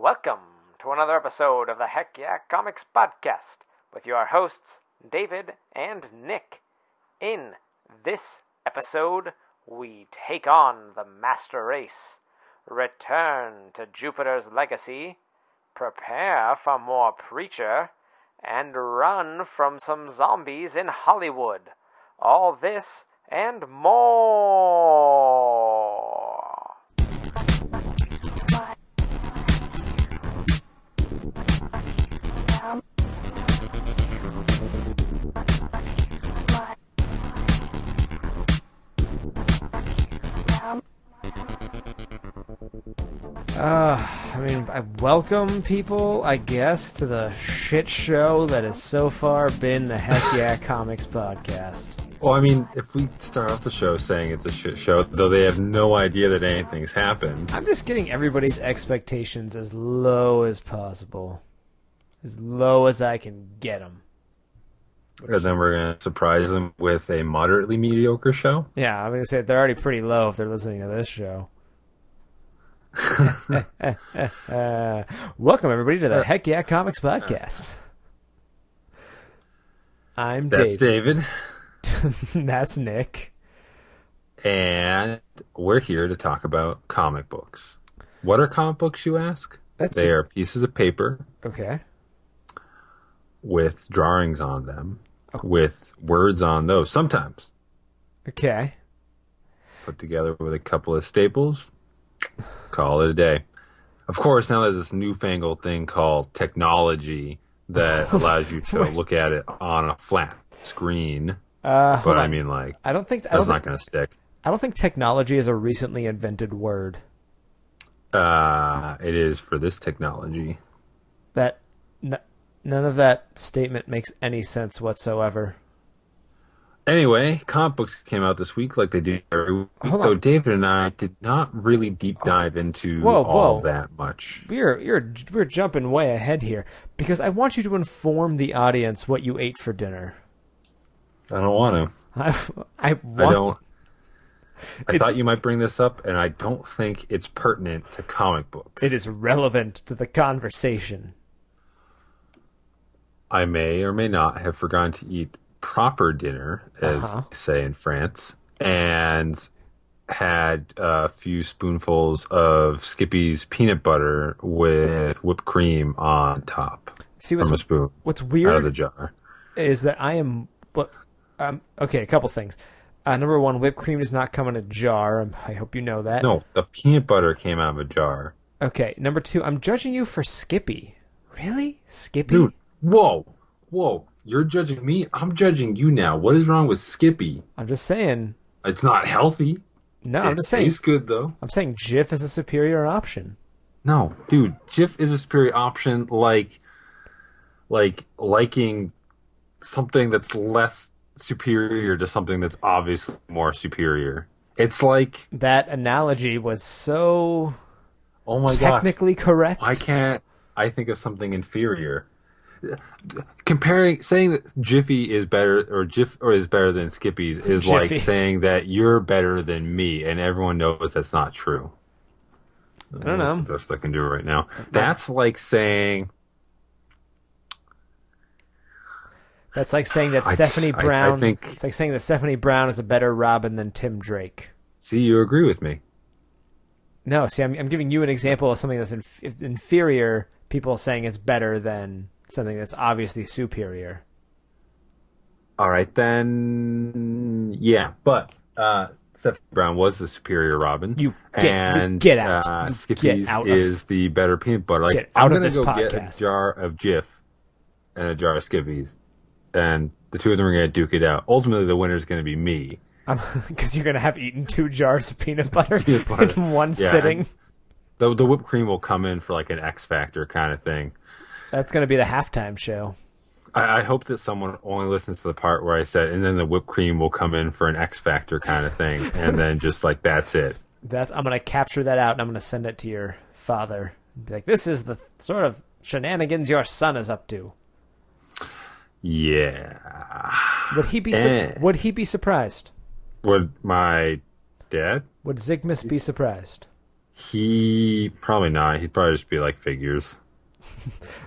Welcome to another episode of the Heck Yeah Comics Podcast with your hosts, David and Nick. In this episode, we take on the Master Race, return to Jupiter's legacy, prepare for more Preacher, and run from some zombies in Hollywood. All this and more. Uh, I mean, I welcome people, I guess, to the shit show that has so far been the Heck Yeah Comics podcast. Well, I mean, if we start off the show saying it's a shit show, though they have no idea that anything's happened, I'm just getting everybody's expectations as low as possible. As low as I can get them. And then we're going to surprise them with a moderately mediocre show. Yeah, I'm going to say they're already pretty low if they're listening to this show. uh, welcome, everybody, to the Heck Yeah Comics podcast. I'm That's Dave. David, That's Nick. and we're here to talk about comic books. What are comic books, you ask? That's They are pieces of paper okay. with drawings on them, with words on those, sometimes Okay. put together with a couple of staples. Call it a day. Of course, now there's this newfangled thing called technology that allows you to look at it on a flat screen. Uh, But I mean, like, I don't think I don't that's not going to stick. I don't think technology is a recently invented word. Uh, it is for this technology. That none of that statement makes any sense whatsoever. Anyway, comic books came out this week, like they do every week. Though. David and I did not really deep dive into Whoa, all whoa. that much. We're you're we're jumping way ahead here because I want you to inform the audience what you ate for dinner. I don't want to. I I, I don't. I It's- thought you might bring this up, and I don't think it's pertinent to comic books. It is relevant to the conversation. I may or may not have forgotten to eat proper dinner, as Uh-huh. they say in France, and had a few spoonfuls of Skippy's peanut butter with whipped cream on top See from a what's spoon what's out of the jar. is that I am what um okay, a couple things. Uh, number one, whipped cream does not come in a jar. Um, I hope you know that. No, the peanut butter came out of a jar. Okay, number two, I'm judging you for Skippy. Really, Skippy? Dude, whoa, whoa. You're judging me? I'm judging you now. What is wrong with Skippy? I'm just saying. It's not healthy. No, I'm just saying. tastes good, though. I'm saying Jif is a superior option. No, dude, Jif is a superior option like like liking something that's less superior to something that's obviously more superior. It's like, That analogy was so oh my god, technically correct. I can't I think of something inferior? Comparing saying that Jiffy is better or Jif or is better than Skippy's is like saying that you're better than me and everyone knows that's not true. I don't That's know. the best I can do right now. That's like saying That's like saying that I- Stephanie I- I Brown. think- It's like saying that Stephanie Brown is a better Robin than Tim Drake. See, you agree with me. No, see, I'm, I'm giving you an example of something that's inf- inferior. People saying it's better than something that's obviously superior. All right, then. Yeah, but uh, Stephanie Brown was the superior Robin. You get- you and get out. Uh, Skippy's get out of- is the better peanut butter. Like, Get out I'm gonna this go get a jar of Jif and a jar of Skippy's, and the two of them are gonna duke it out. Ultimately, the winner is gonna be me. Because you're going to have eaten two jars of peanut butter, Peanut butter. in one Yeah, sitting. The the whipped cream will come in for like an X Factor kind of thing. That's going to be the halftime show. I, I hope that someone only listens to the part where I said, and then the whipped cream will come in for an X Factor kind of thing, and then just like that's it. That's I'm going to capture that out and I'm going to send it to your father. Be like, this is the sort of shenanigans your son is up to. Yeah. Would he be? Su- would he be surprised? Would my dad? Would Zygmus be surprised? He probably not. He'd probably just be like figures.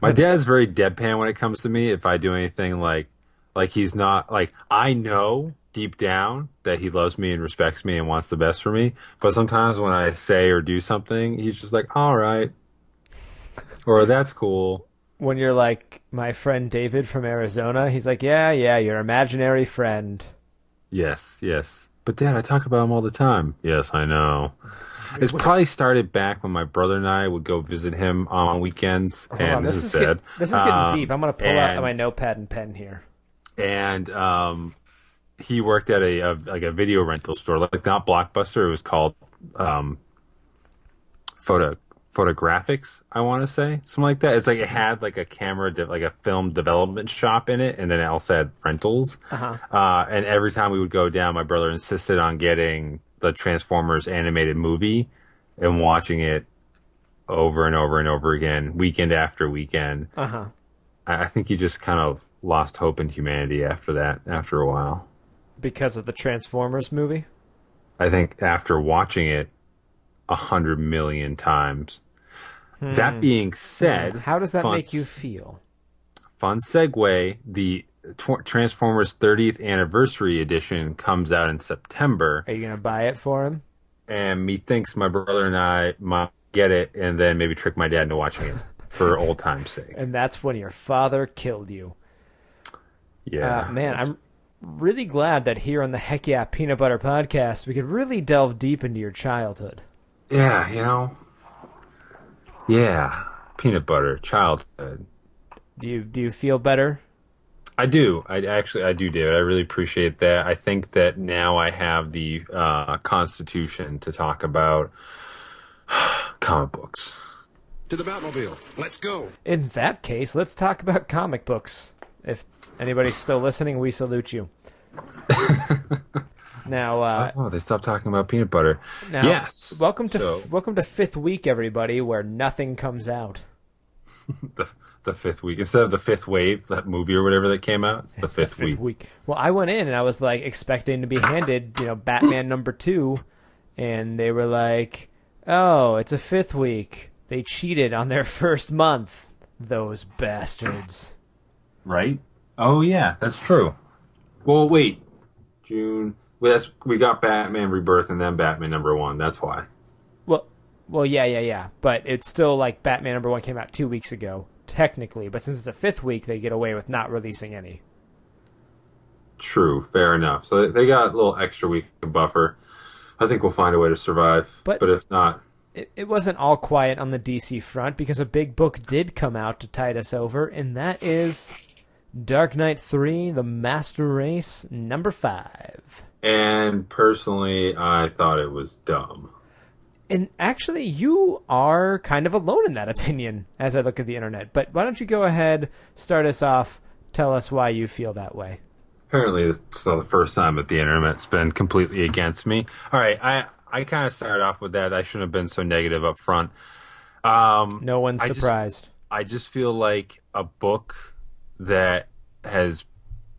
My dad's very deadpan when it comes to me. If I do anything like, like he's not like I know deep down that he loves me and respects me and wants the best for me. But sometimes when I say or do something, he's just like, "All right," or "That's cool." When you're like my friend David from Arizona, he's like, "Yeah, yeah, your imaginary friend." Yes, yes. But Dad, I talk about him all the time. Yes, I know. It's probably started back when my brother and I would go visit him on weekends, Hold and on, this, this, is is sad. Getting, this is getting Um, deep. I'm gonna pull out my notepad and pen here. and um, he worked at a, a like a video rental store, like not Blockbuster. It was called um, Photo Photographics. I want to say something like that. It's like it had like a camera, de- like a film development shop in it, and then it also had rentals. Uh-huh. Uh, and every time we would go down, my brother insisted on getting the Transformers animated movie and watching it over and over and over again, weekend after weekend. Uh huh. I I think he just kind of lost hope in humanity after that, after a while. Because of the Transformers movie. I think after watching it a hundred million times. That being said, Hmm. How does that make you feel? Fun segue. The tw- Transformers 30th anniversary edition comes out in September, Are you gonna buy it for him? and methinks my brother and I might get it, and then maybe trick my dad into watching it for old time's sake. And that's when your father killed you. Yeah, Uh, man, that's- I'm really glad that here on the Heck Yeah Peanut Butter Podcast we could really delve deep into your childhood. Yeah, you know, yeah, peanut butter, childhood. Do you do you feel better? I do. I actually, I do, David. I really appreciate that. I think that now I have the uh, constitution to talk about comic books. To the Batmobile. Let's go. In that case, let's talk about comic books. If anybody's still listening, we salute you. now, uh, oh, they stopped talking about peanut butter. now, yes. Welcome to So, welcome to fifth week, everybody, where nothing comes out. the, the fifth week instead of the fifth wave, that movie or whatever that came out. It's the fifth, Fifth week. week. Well, I went in and I was like expecting to be handed, you know, Batman number two, and they were like, "Oh, it's a fifth week." They cheated on their first month. Those bastards. Right? Oh yeah, that's true. Well, wait, June. Well, that's we got Batman Rebirth and then Batman number one. That's why. Well, well, yeah, yeah, yeah. But it's still like Batman number one came out two weeks ago, technically. But since it's a fifth week, they get away with not releasing any. True, fair enough. So they got a little extra week of buffer. I think we'll find a way to survive. But- but if not, It, it wasn't all quiet on the DC front because a big book did come out to tide us over, and that is Dark Knight 3 The Master Race number 5. And personally, I thought it was dumb. And actually, you are kind of alone in that opinion as I look at the internet. But why don't you go ahead, start us off, tell us why you feel that way. Apparently, it's not the first time that the internet's been completely against me. All right, I I kind of started off with that. I shouldn't have been so negative up front. Um, No one's I just- surprised. I just feel like a book that has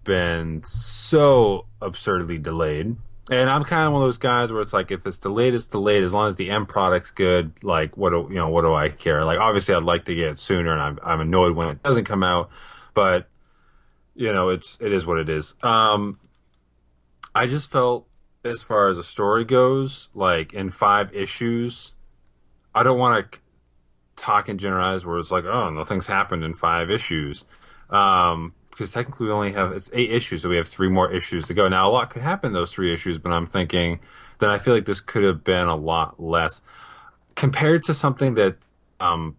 been so absurdly delayed. And I'm kind of one of those guys where it's like, if it's delayed, it's delayed. As long as the end product's good, like what do you know? What do I care? Like obviously, I'd like to get it sooner, and I'm I'm annoyed when it doesn't come out. But you know, it's it is what it is. Um, I just felt, as far as the story goes, like in five issues, I don't want to talk and generalize where it's like, oh, nothing's happened in five issues. Um, because technically we only have it's eight issues, so we have three more issues to go. Now a lot could happen in those three issues, but I'm thinking that I feel like this could have been a lot less compared to something that um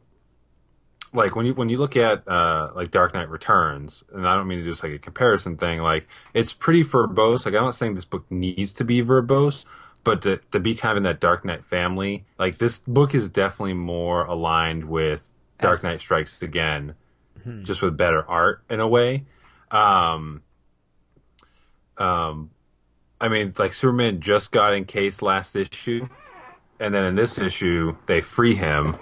like when you when you look at uh like Dark Knight Returns, and I don't mean to do just like a comparison thing, like it's pretty verbose. Like I'm not saying this book needs to be verbose, but to to be kind of in that Dark Knight family, like this book is definitely more aligned with Dark Knight Strikes Again, just with better art in a way. Um, um, I mean, like Superman just got encased last issue, and then in this issue they free him,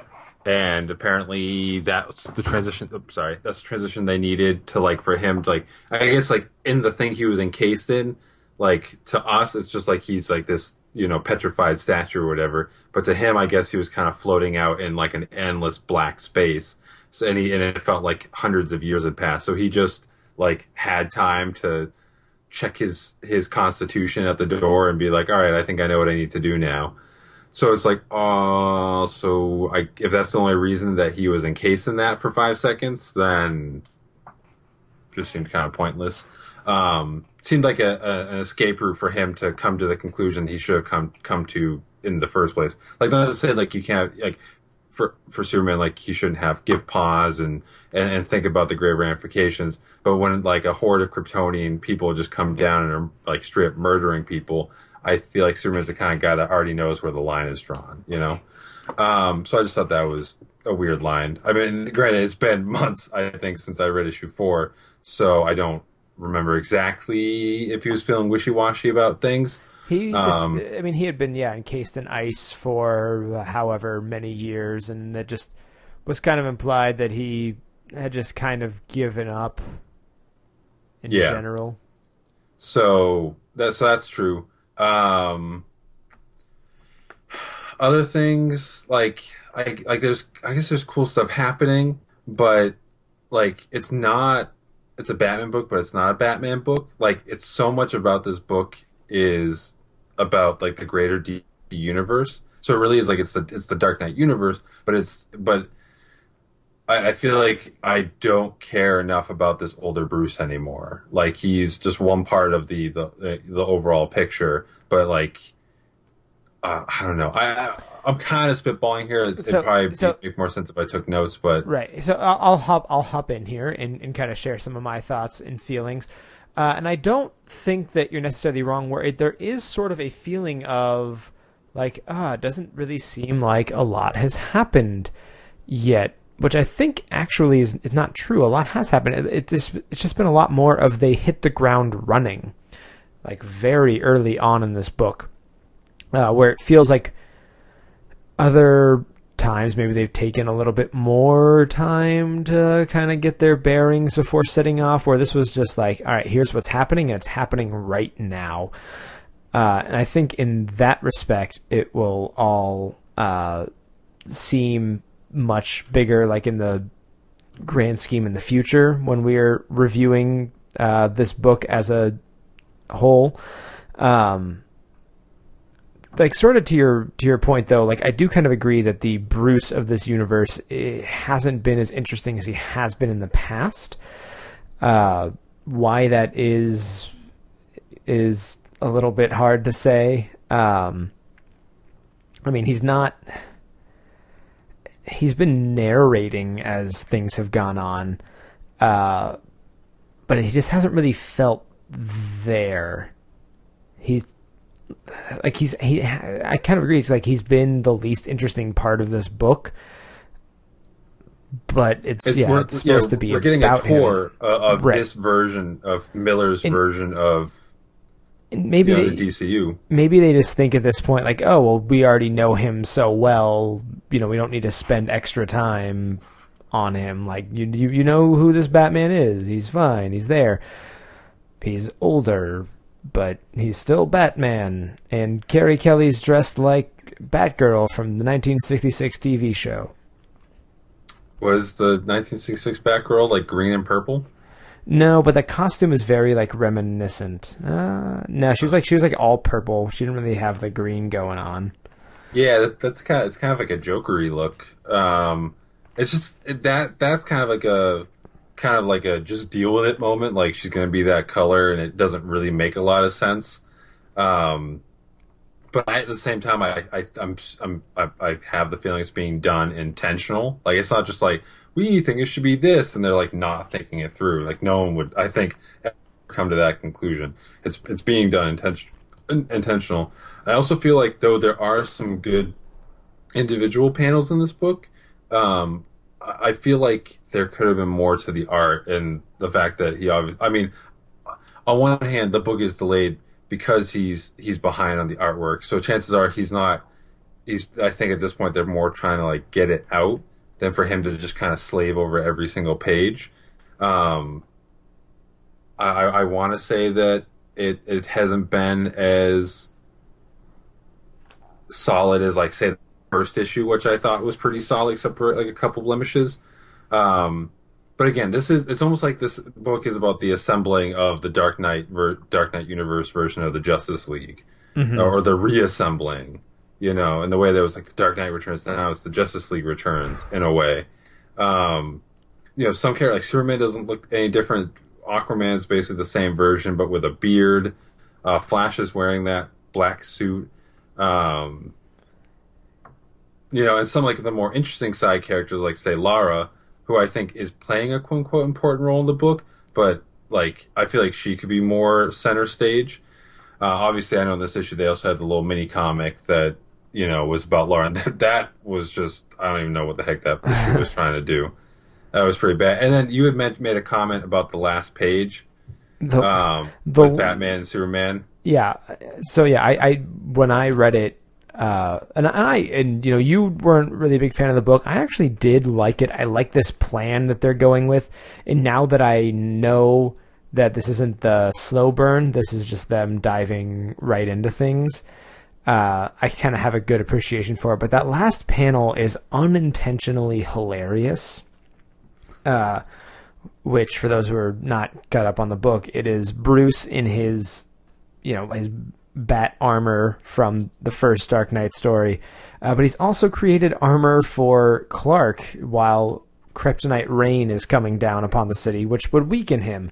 and apparently that's the transition. oops, sorry, that's the transition they needed to like for him to like. I guess like in the thing he was encased in, like to us, it's just like he's like this you know petrified statue or whatever. But to him, I guess he was kind of floating out in like an endless black space. So and he and it felt like hundreds of years had passed. So he just like had time to check his his constitution at the door and be like, all right, I think I know what I need to do now. So it's like, oh, so I, if that's the only reason that he was encased in that for five seconds, then just seemed kind of pointless. Um, seemed like a, a, an escape route for him to come to the conclusion he should have come come to in the first place. Like not to say like you can't like for for Superman like he shouldn't have give pause and, and and think about the grave ramifications. But when like a horde of Kryptonian people just come down and are like straight up murdering people, I feel like Superman's the kind of guy that already knows where the line is drawn. You know. Um, so I just thought that was a weird line. I mean, granted, it's been months I think since I read issue four, so I don't remember exactly if he was feeling wishy washy about things. He just, Um, I mean, he had been, yeah, encased in ice for however many years, and it just was kind of implied that he had just kind of given up in Yeah. general. So that's so that's true. Um, other things like I like there's I guess there's cool stuff happening, but like it's not it's a Batman book, but it's not a Batman book. Like it's so much about this book is about like the greater D- universe. So it really is like it's the it's the Dark Knight universe, but it's but I, I feel like I don't care enough about this older Bruce anymore. Like he's just one part of the the the overall picture, but like uh, I don't know. I, I I'm kind of spitballing here. It'd, So- probably so- make more sense if I took notes, but Right. So I'll, I'll hop. I'll hop in here and, and kind of share some of my thoughts and feelings. Uh, and I don't think that you're necessarily wrong. Where it, there is sort of a feeling of like, ah, it doesn't really seem like a lot has happened yet. Which I think actually is is not true. A lot has happened. It, it's just, it's just been a lot more of they hit the ground running, like very early on in this book, uh, where it feels like other times maybe they've taken a little bit more time to kind of get their bearings before setting off where this was just like all right here's what's happening and it's happening right now. Uh, and i think in that respect it will all uh, seem much bigger like in the grand scheme in the future when we're reviewing uh, this book as a whole. Um, like sort of to your to your point though like i do kind of agree that the bruce of this universe eh, hasn't been as interesting as he has been in the past. Uh why that is is a little bit hard to say. Um i mean he's not he's been narrating as things have gone on uh but he just hasn't really felt there. He's like he's he I kind of agree. It's like he's been the least interesting part of this book, but it's, yeah, it's supposed yeah, to be we're getting a uh, of Right. this version of Miller's And- version of maybe you know, they, the DCU. maybe they just think at this point like, oh well, we already know him so well. You know, we don't need to spend extra time on him. Like you you you know who this Batman is. He's fine. He's there. He's older, but he's still Batman. And Carrie Kelly's dressed like Batgirl from the 1966 TV show. Was the 1966 Batgirl like green and purple? No, but the costume is very like reminiscent. Uh, no, she was like she was like all purple. She didn't really have the green going on. Yeah, that, that's kind of it's kind of like a jokery look. Um, it's just it, that that's kind of like a kind of like a just deal with it moment. Like she's gonna be that color, and it doesn't really make a lot of sense. Um, but I, at the same time, I, I I'm I'm I, I have the feeling it's being done intentional. Like it's not just like we think it should be this, and they're like not thinking it through. Like no one would, I think, come to that conclusion. It's it's being done intention intentional. I also feel like though there are some good individual panels in this book, um, I feel like there could have been more to the art and the fact that he obviously. I mean, on one hand, the book is delayed because he's he's behind on the artwork. So chances are he's not. He's. I think at this point they're more trying to like get it out than for him to just kind of slave over every single page. Um, I, I want to say that it it hasn't been as solid as like say first issue, which I thought was pretty solid, except for like a couple blemishes. Um, but again, this is it's almost like this book is about the assembling of the Dark Knight ver- Dark Knight universe version of the Justice League, or the reassembling. You know, in the way that was like the Dark Knight Returns. Now it's the Justice League Returns in a way. Um, you know, some character like Superman doesn't look any different. Aquaman's basically the same version, but with a beard. Uh, Flash is wearing that black suit. Um, you know, and some like the more interesting side characters, like say Lara, who I think is playing a quote unquote important role in the book, but like I feel like she could be more center stage. Uh, obviously, I know in this issue they also had the little mini comic that you know was about Lara. And that, that was just I don't even know what the heck that issue was trying to do. That was pretty bad. And then you had made a comment about the last page, The, um, The- with Batman and Superman. yeah. So yeah, I, I when I read it, uh, and I and you know you weren't really a big fan of the book. I actually did like it. I like this plan that they're going with, and now that I know that this isn't the slow burn, this is just them diving right into things. Uh, I kind of have a good appreciation for it. But that last panel is unintentionally hilarious. Uh, which for those who are not got up on the book, it is Bruce in his, you know, his bat armor from the first Dark Knight story, uh, but he's also created armor for Clark while kryptonite rain is coming down upon the city, which would weaken him.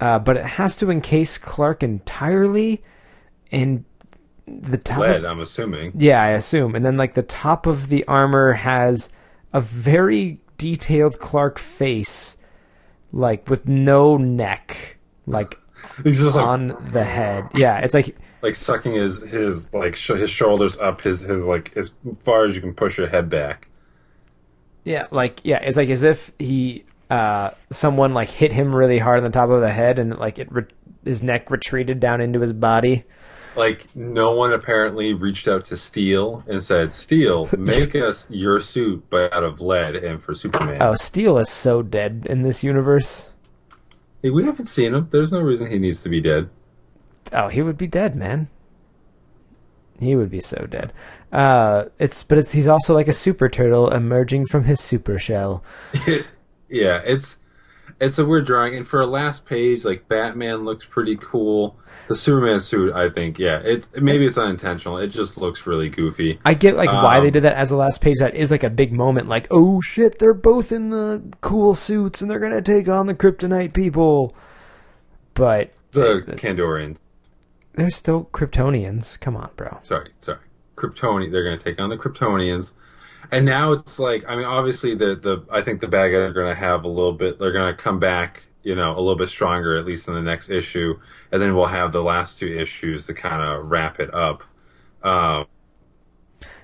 Uh, but it has to encase Clark entirely, and the top. Lead, I'm assuming. Yeah, I assume. And then like the top of the armor has a very detailed Clark face, like with no neck, like He's just like on the head. Yeah, it's like like sucking his his like sh- his shoulders up, his his like as far as you can push your head back. yeah, like yeah, it's like as if he uh someone like hit him really hard on the top of the head and like it re- his neck retreated down into his body. Like no one apparently reached out to Steel and said, "Steel, make us your suit, but out of lead." And for Superman, Oh, Steel is so dead in this universe. Hey, we haven't seen him. There's no reason he needs to be dead. Oh, he would be dead, man. He would be so dead. Uh, it's but it's he's also like a super turtle emerging from his super shell. yeah, it's it's a weird drawing, and for a last page, like Batman looks pretty cool. The Superman suit, I think, yeah, it's maybe it's unintentional. It just looks really goofy. I get like why they Um, did that as a last page. That is like a big moment. Like, oh shit, they're both in the cool suits and they're gonna take on the Kryptonite people. But The they- Kandorian, they're still Kryptonians. Come on, bro. sorry, sorry, Kryptonian. They're going to take on the Kryptonians, and now it's like, I mean, obviously the the I think the bad guys are going to have a little bit. They're going to come back, you know, a little bit stronger at least in the next issue, and then we'll have the last two issues to kind of wrap it up. Um,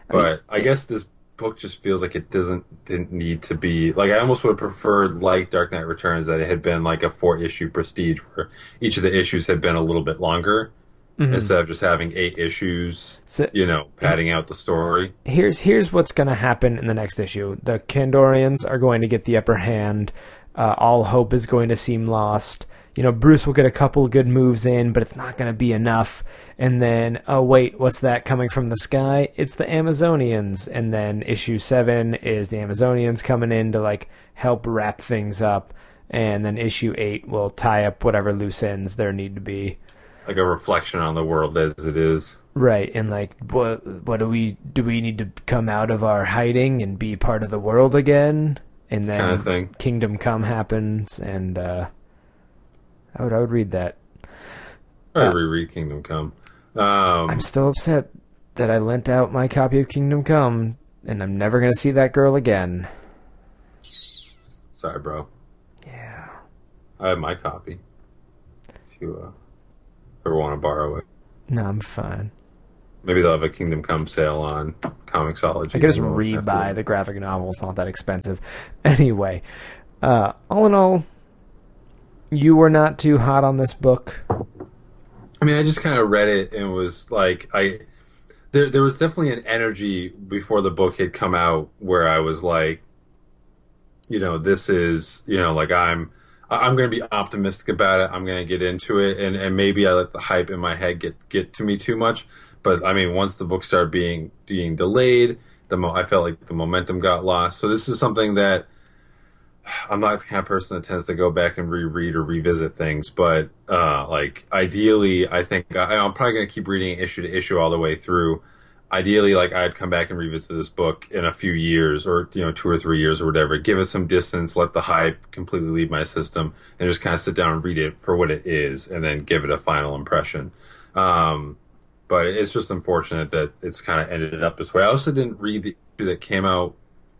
but I guess this book just feels like it doesn't didn't need to be like I almost would have preferred like Dark Knight Returns that it had been like a four issue prestige where each of the issues had been a little bit longer instead of just having eight issues So- you know padding out the story here's here's what's going to happen in the next issue. The Kandorians are going to get the upper hand. Uh, all hope is going to seem lost. You know, Bruce will get a couple good moves in, but it's not going to be enough. And then, oh wait, what's that coming from the sky? It's the Amazonians. And then issue seven is the Amazonians coming in to like help wrap things up. And then issue eight will tie up whatever loose ends there need to be. Like a reflection on the world as it is Right, and like, what what do we do? We need to come out of our hiding and be part of the world again, and then Kinda thing. Kingdom Come happens, and uh, I would I would read that. I Uh, reread Kingdom Come um I'm still upset that I lent out my copy of Kingdom Come, and I'm never gonna see that girl again. sorry bro Yeah, I have my copy if you uh, ever want to borrow it no, I'm fine. maybe they'll have a Kingdom Come sale on Comixology I could just well read after. by the graphic novel. It's not that expensive. Anyway, uh, all in all, you were not too hot on this book. I mean, I just kind of read it and was like, I there there was definitely an energy before the book had come out where I was like, you know, this is you know, like I'm I'm going to be optimistic about it. I'm going to get into it, and and maybe I let the hype in my head get get to me too much. but I mean, once the book started being being delayed, the mo- I felt like the momentum got lost. So this is something that I'm not the kind of person that tends to go back and reread or revisit things, but uh, like ideally, I think I, I'm probably going to keep reading issue to issue all the way through. Ideally, like I'd come back and revisit this book in a few years, or you know, two or three years or whatever. Give it some distance, let the hype completely leave my system, and just kind of sit down and read it for what it is, and then give it a final impression. Um, but it's just unfortunate that it's kind of ended up this way. I also didn't read the issue that came out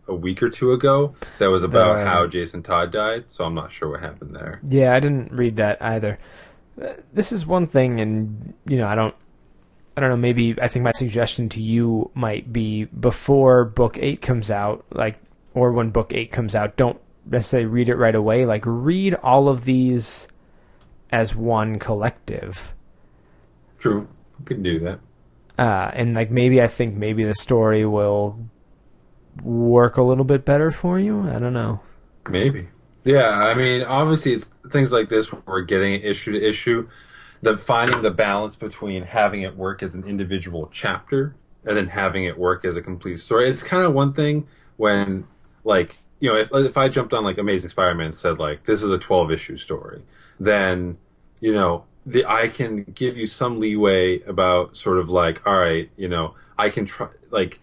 a week or two ago that was about The- how Jason Todd died, so I'm not sure what happened there. Yeah, I didn't read that either. Uh, This is one thing, and you know, I don't, I don't know. Maybe I think my suggestion to you might be before book eight comes out, like, or when book eight comes out, don't necessarily read it right away. Like, read all of these as one collective. True, we can do that. uh, and like maybe I think maybe the story will work a little bit better for you. I don't know. Maybe. Yeah, I mean, obviously, it's things like this where we're getting issue to issue. The finding the balance between having it work as an individual chapter and then having it work as a complete story. It's kind of one thing when, like, you know, if, if I jumped on like Amazing Spider-Man and said like this is a twelve issue story, then you know the I can give you some leeway about sort of like all right, you know, I can try like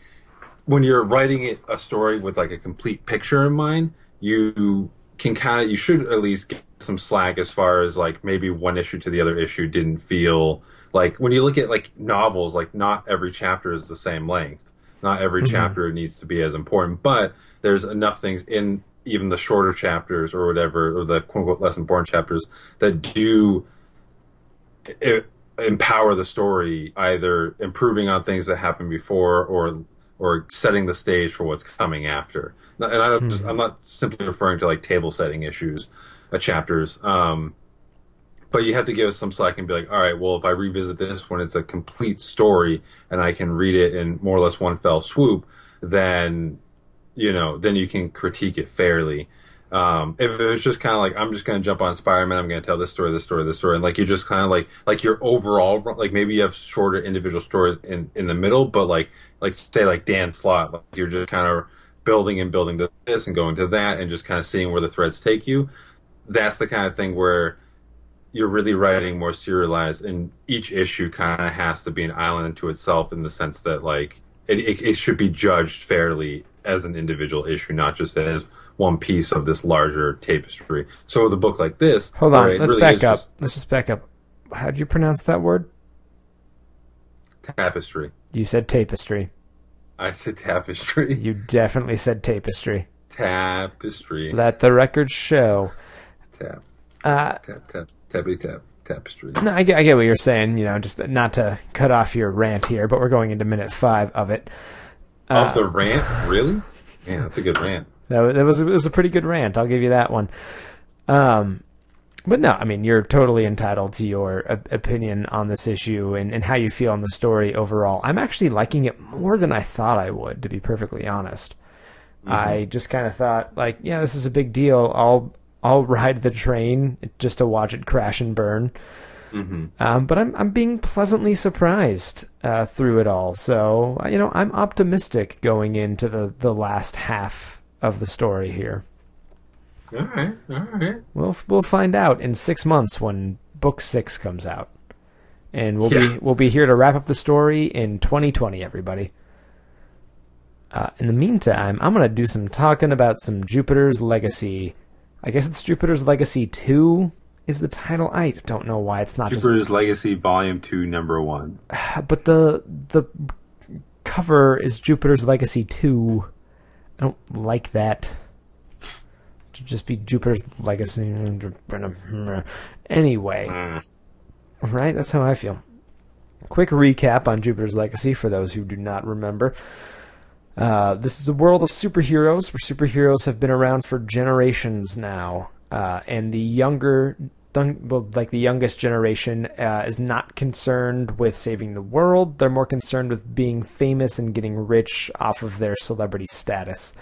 when you're writing it a story with like a complete picture in mind, you can kind of you should at least get some slack as far as like maybe one issue to the other issue didn't feel like when you look at like novels, like not every chapter is the same length. Not every mm-hmm. chapter needs to be as important, but there's enough things in even the shorter chapters or whatever, or the quote unquote less important chapters that do i- empower the story, either improving on things that happened before or or setting the stage for what's coming after. And I don't just, I'm not simply referring to like table setting issues, uh, chapters. Um, but you have to give us some slack and be like, all right, well, if I revisit this when it's a complete story and I can read it in more or less one fell swoop, then you know, then you can critique it fairly. Um, if it was just kind of like I'm just to jump on Spider-Man, I'm going to tell this story, this story, this story, and like you just kind of like like your overall like maybe you have shorter individual stories in in the middle, but like like say like Dan Slott, like you're just kind of building and building to this and going to that and just kind of seeing where the threads take you. That's the kind of thing where you're really writing more serialized, and each issue kind of has to be an island unto itself in the sense that like it, it, it should be judged fairly as an individual issue, not just as one piece of this larger tapestry. So with a book like this, Hold on, it let's really back up. just Let's just back up. How'd you pronounce that word? tapestry. You said tapestry. I said tapestry. You definitely said tapestry. tapestry. Let the record show. Tap. Uh, Tap. Tap. Tappity tap. Tapestry. no, I get, I get what you're saying. You know, just not to cut off your rant here, but we're going into minute five of it. Of the rant, really? Man, that's a good rant. That, that was it was a pretty good rant. I'll give you that one. Um, but no, I mean you're totally entitled to your op- opinion on this issue and, and how you feel on the story overall. I'm actually liking it more than I thought I would, to be perfectly honest. I just kind of thought like, yeah, this is a big deal. I'll I'll ride the train just to watch it crash and burn. Um, but I'm I'm being pleasantly surprised uh, through it all. So uh, you know I'm optimistic going into the the last half of the story here. All right. All right. We'll we'll find out in six months when book six comes out, and we'll Yeah. be we'll be here to wrap up the story in 2020. Everybody. Uh, in the meantime, I'm gonna do some talking about some Jupiter's Legacy. I guess it's Jupiter's Legacy Two is the title. I don't know why it's not just Jupiter's Legacy Volume Two, Number One. but the the cover is Jupiter's Legacy 2. I don't like that. To just be Jupiter's Legacy. Anyway, Mm. right? That's how I feel. Quick recap on Jupiter's Legacy for those who do not remember. Uh, this is a world of superheroes where superheroes have been around for generations now, uh, and the younger, well, like the youngest generation, uh, is not concerned with saving the world. They're more concerned with being famous and getting rich off of their celebrity status.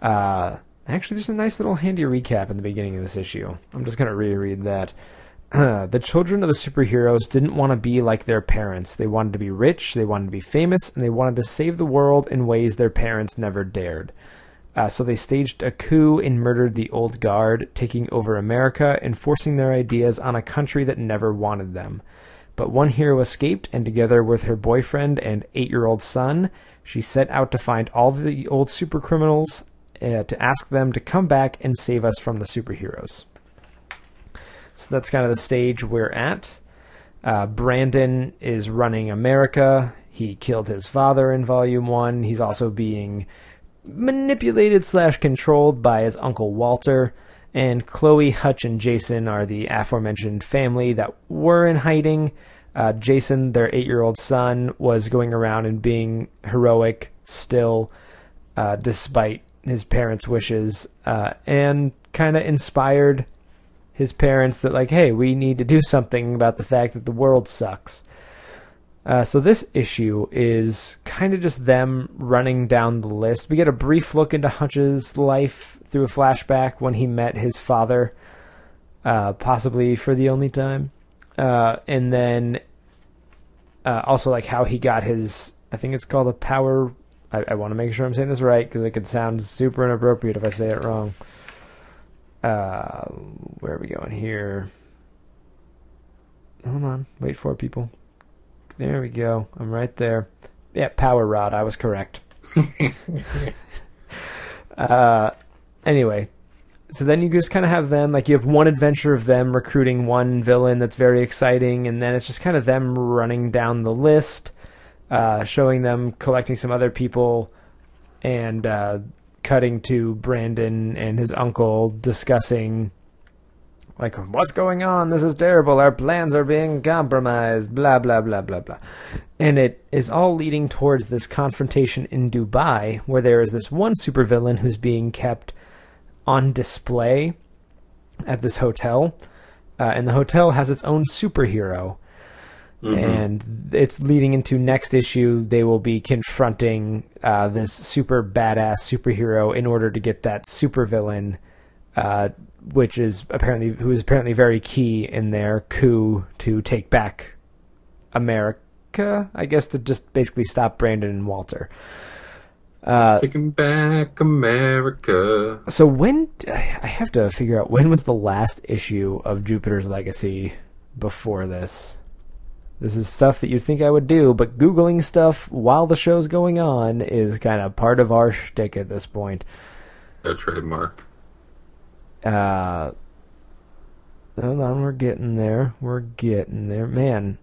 Uh, actually, there's a nice little handy recap in the beginning of this issue. I'm just gonna reread that. the children of the superheroes didn't want to be like their parents. They wanted to be rich, they wanted to be famous, and they wanted to save the world in ways their parents never dared. Uh, so they staged a coup and murdered the old guard, taking over America and forcing their ideas on a country that never wanted them. But one hero escaped, and together with her boyfriend and eight year old son, she set out to find all the old supercriminals uh, to ask them to come back and save us from the superheroes. So that's kind of the stage we're at. Uh, Brandon is running America. He killed his father in Volume 1. He's also being manipulated slash controlled by his uncle Walter. And Chloe, Hutch, and Jason are the aforementioned family that were in hiding. Uh, Jason, their eight year old son, was going around and being heroic still, uh, despite his parents' wishes, uh, and kind of inspired his parents that, like, hey, we need to do something about the fact that the world sucks. Uh, so this issue is kind of just them running down the list. We get a brief look into Hutch's life through a flashback when he met his father, uh, possibly for the only time, uh, and then uh, also like how he got his. I think it's called a power. I, I want to make sure I'm saying this right because it could sound super inappropriate if I say it wrong. Uh, where are we going here? Hold on, wait for it, people. There we go. I'm right there. Yeah, power rod. I was correct. uh, anyway, so then you just kind of have them like you have one adventure of them recruiting one villain that's very exciting, and then it's just kind of them running down the list, uh, showing them collecting some other people, and uh, cutting to Brandon and his uncle discussing like what's going on? This is terrible. Our plans are being compromised. Blah blah blah blah blah. And it is all leading towards this confrontation in dubai where there is this one supervillain who's being kept on display at this hotel. Uh, and the hotel has its own superhero. And it's leading into next issue. They will be confronting uh, this super badass superhero in order to get that supervillain uh, which is apparently who is apparently very key in their coup to take back America, I guess to just basically stop Brandon and Walter. Uh, Taking back America. so when I have to figure out when was the last issue of Jupiter's Legacy before this. This is stuff that you'd think I would do, but googling stuff while the show's going on is kind of part of our shtick at this point. A trademark. Uh, hold on, we're getting there. We're getting there, man.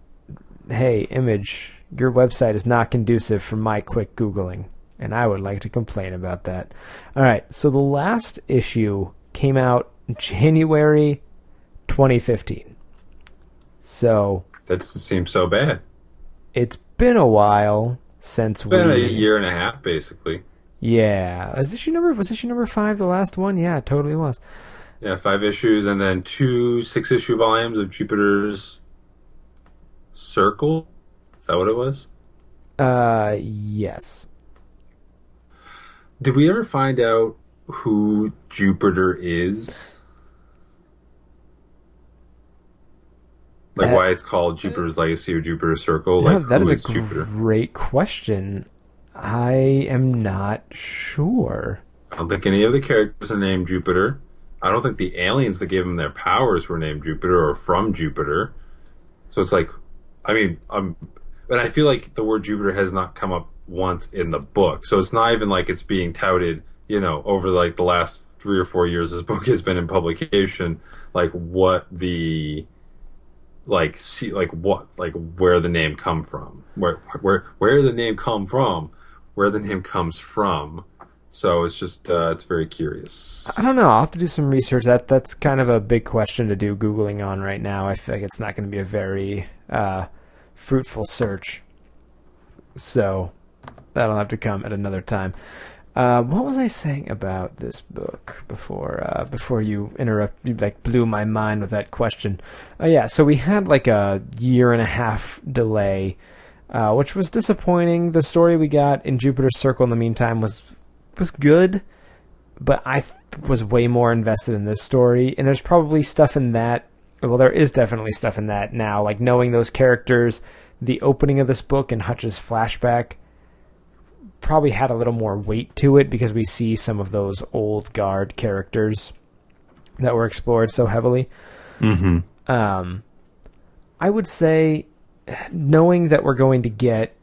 Hey, image, your website is not conducive for my quick googling, and I would like to complain about that. All right, so the last issue came out January 2015. So That doesn't seem so bad. it's been a while since It's been a year and a half, basically. Yeah, is this your number? Was this your number five? The last one? Yeah, totally was. Yeah, five issues and then two six issue volumes of Jupiter's Circle. Is that what it was? Uh, yes. Did we ever find out who Jupiter is? Like Uh, why it's called Jupiter's Legacy or Jupiter's Circle? Yeah, Like that is a Jupiter? great question. I am not sure. I don't think any of the characters are named Jupiter. I don't think the aliens that gave them their powers were named Jupiter or from Jupiter. So it's like, I mean, um, but I feel like the word Jupiter has not come up once in the book. So it's not even like it's being touted, you know, over like the last three or four years this book has been in publication, like what the like see like what like where the name come from where where where the name come from where the name comes from so it's just uh, it's very curious I don't know. I'll have to do some research. That that's kind of a big question to do googling on right now. I feel like it's not going to be a very uh, fruitful search. So that'll have to come at another time. Uh, what was I saying about this book before uh, before you interrupt? You like blew my mind with that question. Oh yeah, so we had like a year and a half delay, uh, which was disappointing. The story we got in Jupiter's Circle in the meantime was was good, but I th- was way more invested in this story. And there's probably stuff in that well, there is definitely stuff in that now. Like knowing those characters, the opening of this book and Hutch's flashback probably had a little more weight to it because we see some of those old guard characters that were explored so heavily. Mm-hmm. Um, I would say, knowing that we're going to get,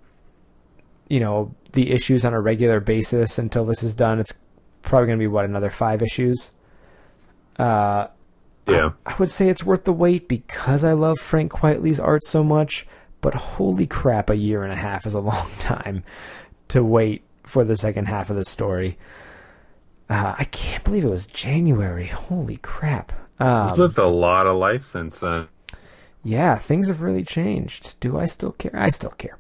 you know, the issues on a regular basis until this is done, it's probably going to be what another five issues. Uh, Yeah. I would say it's worth the wait because I love Frank Quitely's art so much. But holy crap, a year and a half is a long time to wait for the second half of the story. Uh, I can't believe it was January. Holy crap! Um, We've lived a lot of life since then. Yeah, things have really changed. Do I still care? I still care.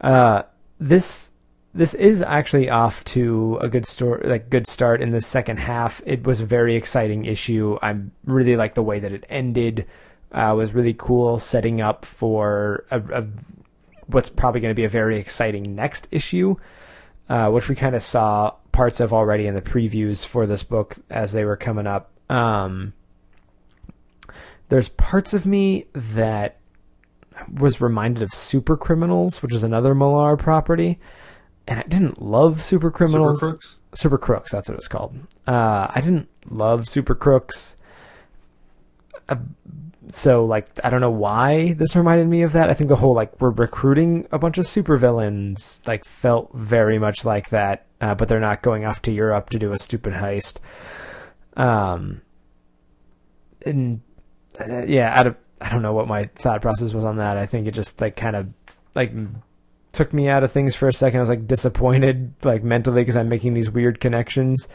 Uh, this this is actually off to a good story, like good start in the second half. It was a very exciting issue. I really like the way that it ended. Uh, was really cool, setting up for a, a what's probably going to be a very exciting next issue, uh, which we kind of saw parts of already in the previews for this book as they were coming up. Um, there's parts of me that was reminded of Super Criminals, which is another Millar property, and I didn't love Super Criminals. Super Crooks? Super Crooks, that's what it's called. Uh, I didn't love Super Crooks. Uh, so, like, I don't know why this reminded me of that. I think the whole, like, we're recruiting a bunch of supervillains, like, felt very much like that, uh, but they're not going off to Europe to do a stupid heist. Um, and, uh, yeah, out of, I don't know what my thought process was on that. I think it just, like, kind of, like, took me out of things for a second. I was like disappointed, like mentally, because I'm making these weird connections.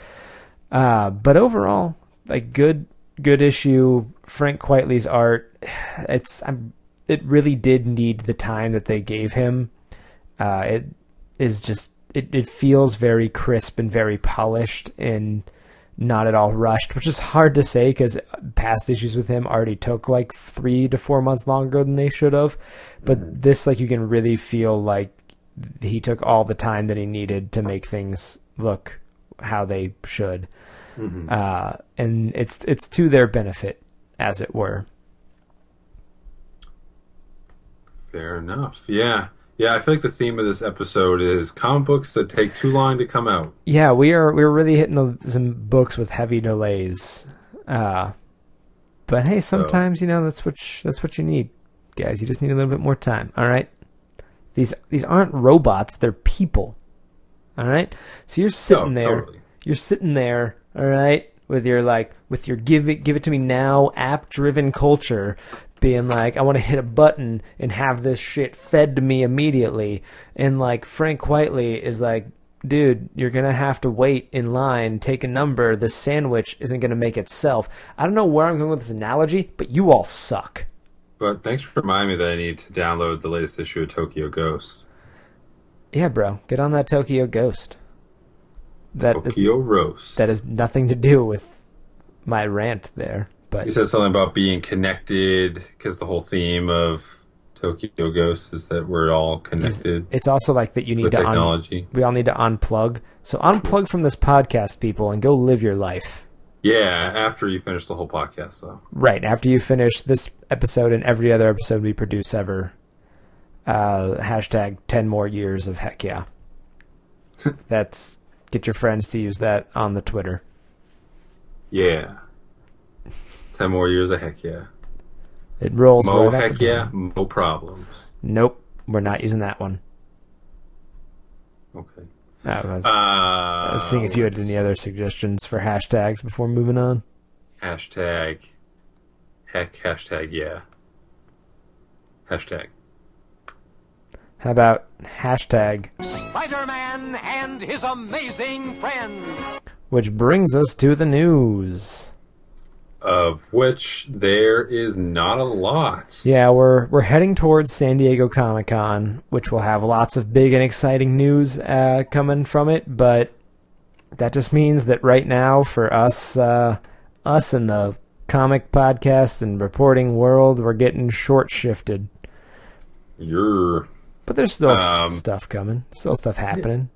Uh, but overall, like good, good issue. Frank Quitely's art, it's I'm, it really did need the time that they gave him. Uh, it is just it, it feels very crisp and very polished and not at all rushed, which is hard to say because past issues with him already took like three to four months longer than they should have. But this, like, you can really feel like he took all the time that he needed to make things look how they should, uh, and it's it's to their benefit, as it were. Fair enough. Yeah. Yeah, I feel like the theme of this episode is comic books that take too long to come out. Yeah, we are we're really hitting the, some books with heavy delays. Uh, but hey, sometimes you know that's what sh- that's what you need, guys. You just need a little bit more time. All right. These these aren't robots; they're people. All right. So you're sitting Oh, there. totally. You're sitting there. All right, with your like with your give it give it to me now app driven culture. Being like, I want to hit a button and have this shit fed to me immediately. And like, Frank Quitely is like, dude, you're gonna have to wait in line, take a number. The sandwich isn't gonna make itself. I don't know where I'm going with this analogy, but you all suck. But thanks for reminding me that I need to download the latest issue of Tokyo Ghost. Yeah, bro, get on that Tokyo Ghost. That is, Tokyo Roast. that has nothing to do with my rant there, but You said something about being connected because the whole theme of Tokyo Ghost is that we're all connected it's also like that you need to un- technology. we all need to unplug. So unplug from this podcast, people, and go live your life. Yeah, after you finish the whole podcast, though. Right after you finish this episode and every other episode we produce ever. Uh, hashtag ten more years of heck yeah. That's get your friends to use that on the Twitter. Yeah. Ten more years of heck yeah. It rolls. Mo right heck yeah, no problems. Nope, we're not using that one. Okay. I was, Uh, I was seeing if you had any other suggestions for hashtags before moving on. Hashtag. Heck, hashtag yeah. Hashtag. How about hashtag, Spider-Man and his amazing friends. which brings us to the news. Of which there is not a lot. Yeah, we're we're heading towards San Diego Comic Con, which will have lots of big and exciting news uh, coming from it. But that just means that right now, for us, uh, us in the comic podcast and reporting world, we're getting short shifted. You're. But there's still Um, stuff coming, still stuff happening.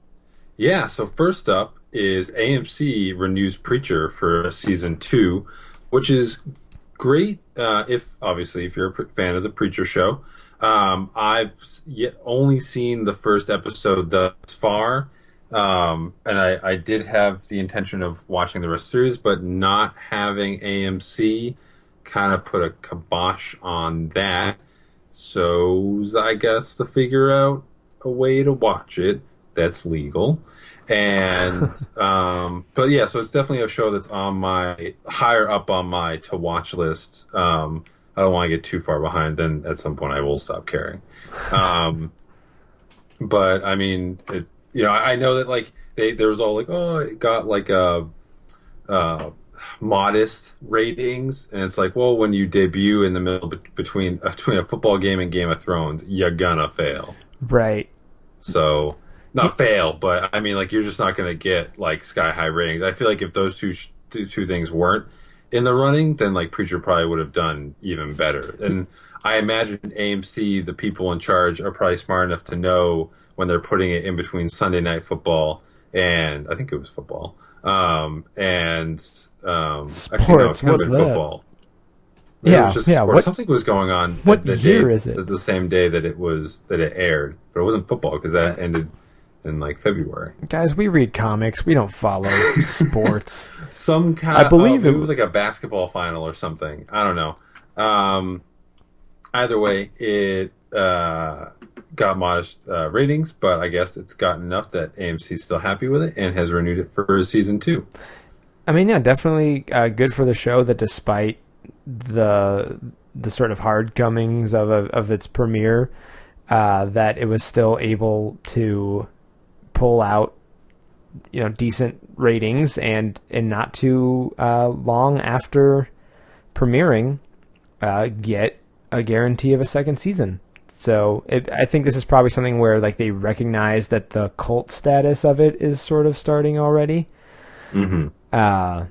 Yeah, so first up is AMC renews Preacher for season two, which is great uh, if obviously if you're a fan of the Preacher Show. Um, I've yet only seen the first episode thus far, um, and I, I did have the intention of watching the rest of the series, but not having AMC kind of put a kibosh on that. So I guess to figure out a way to watch it that's legal. And um, but yeah, so it's definitely a show that's on my higher up on my to watch list. Um, I don't want to get too far behind. Then at some point I will stop caring. Um, but I mean, it, you know, I, I know that like they there was all like, oh, it got like a. Uh, modest ratings and it's like well when you debut in the middle be- between uh, between a football game and game of thrones you're gonna fail Right. so not fail, but I mean, like you're just not going to get like sky high ratings. I feel like if those two, sh- two two things weren't in the running, then like Preacher probably would have done even better. And I imagine AMC, the people in charge, are probably smart enough to know when they're putting it in between Sunday night football and I think it was football, um, and um, actually no, it Sports, could have what's been that? football. It Yeah, yeah, sports. what- something was going on. what the year day, is it? The same day that it was that it aired, but it wasn't football because that ended in like February. Guys, we read comics. We don't follow sports. Some kind. I believe oh, it- it was like a basketball final or something. I don't know. Um, either way, it uh, got modest uh, ratings, but I guess it's gotten enough that AMC's still happy with it and has renewed it for season two. I mean, yeah, definitely uh, good for the show that despite the the sort of hard comings of of, of its premiere, uh, that it was still able to pull out you know decent ratings and and not too uh, long after premiering uh, get a guarantee of a second season. So it, I think this is probably something where like they recognize that the cult status of it is sort of starting already Mm-hmm. uh,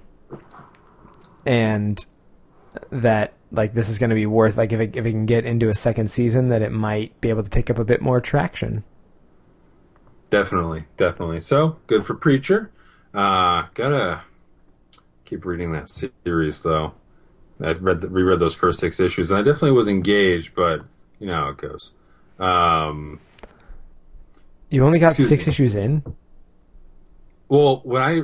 and that like this is going to be worth like if it, if it can get into a second season that it might be able to pick up a bit more traction. Definitely, definitely. So good for Preacher. Uh, gotta keep reading that series though. I read the, reread those first six issues, and I definitely was engaged, but you know how it goes. Um, You only got six me. issues in. well, when I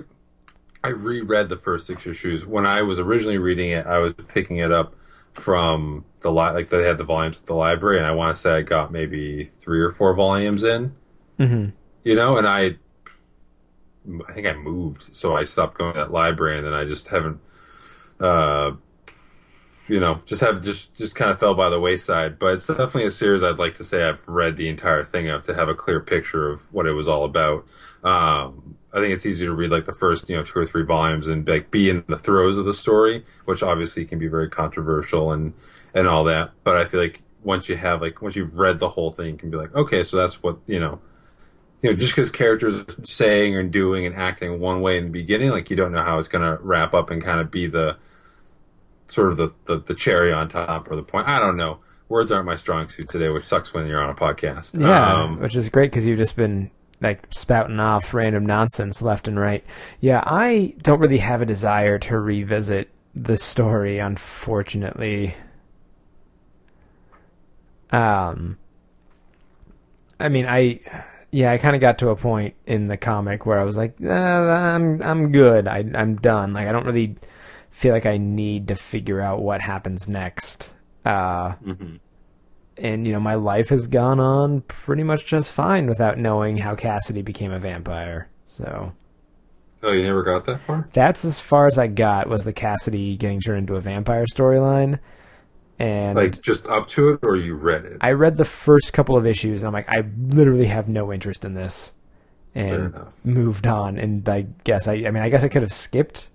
I reread the first six issues, when I was originally reading it, I was picking it up from the li- like they had the volumes at the library, and I want to say I got maybe three or four volumes in. hmm you know, and I, I think I moved, so I stopped going to that library, and then I just haven't, uh, you know, just have just just kind of fell by the wayside. But it's definitely a series I'd like to say I've read the entire thing of to have a clear picture of what it was all about. Um, I think it's easy to read like the first, you know, two or three volumes and like be in the throes of the story, which obviously can be very controversial and and all that. But I feel like once you have like once you've read the whole thing, you can be like, okay, so that's what you know you know, just because characters are saying and doing and acting one way in the beginning, like you don't know how it's going to wrap up and kind of be the sort of the, the, the cherry on top or the point. I don't know. Words aren't my strong suit today, which sucks when you're on a podcast. Yeah, Um, which is great because you've just been like spouting off random nonsense left and right. Yeah, I don't really have a desire to revisit the story, unfortunately. Um, I mean, I yeah, I kind of got to a point in the comic where I was like, uh, I'm I'm good. I I'm done. Like I don't really feel like I need to figure out what happens next. Uh, mhm. and you know my life has gone on pretty much just fine without knowing how Cassidy became a vampire. So Oh, you never got that far? that's as far as I got was the Cassidy getting turned into a vampire storyline. And Like just up to it, or you read it? I read the first couple of issues and I'm like, I literally have no interest in this. And moved on. And I guess I I mean I guess I could have skipped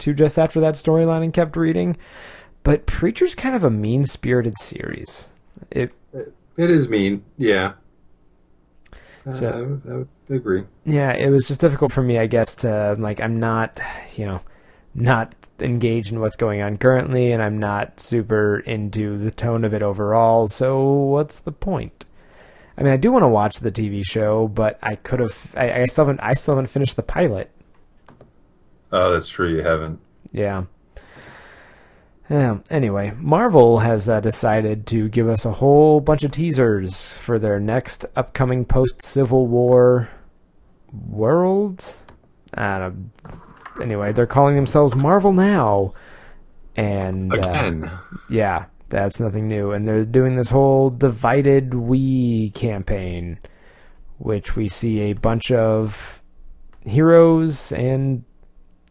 to just after that storyline and kept reading. But Preacher's kind of a mean spirited series. It It is mean, yeah. Uh, So- I, would, I would agree. yeah, it was just difficult for me, I guess, to like I'm not, you know, not engaged in what's going on currently, and I'm not super into the tone of it overall. So what's the point? I mean, I do want to watch the TV show, but I could have. I, I still haven't. I still haven't finished the pilot. Oh, that's true. You haven't. Yeah. Yeah. Anyway, Marvel has uh, decided to give us a whole bunch of teasers for their next upcoming post Civil War world. I don't, anyway, they're calling themselves Marvel now, and uh, yeah, that's nothing new. And they're doing this whole divided we campaign, which we see a bunch of heroes and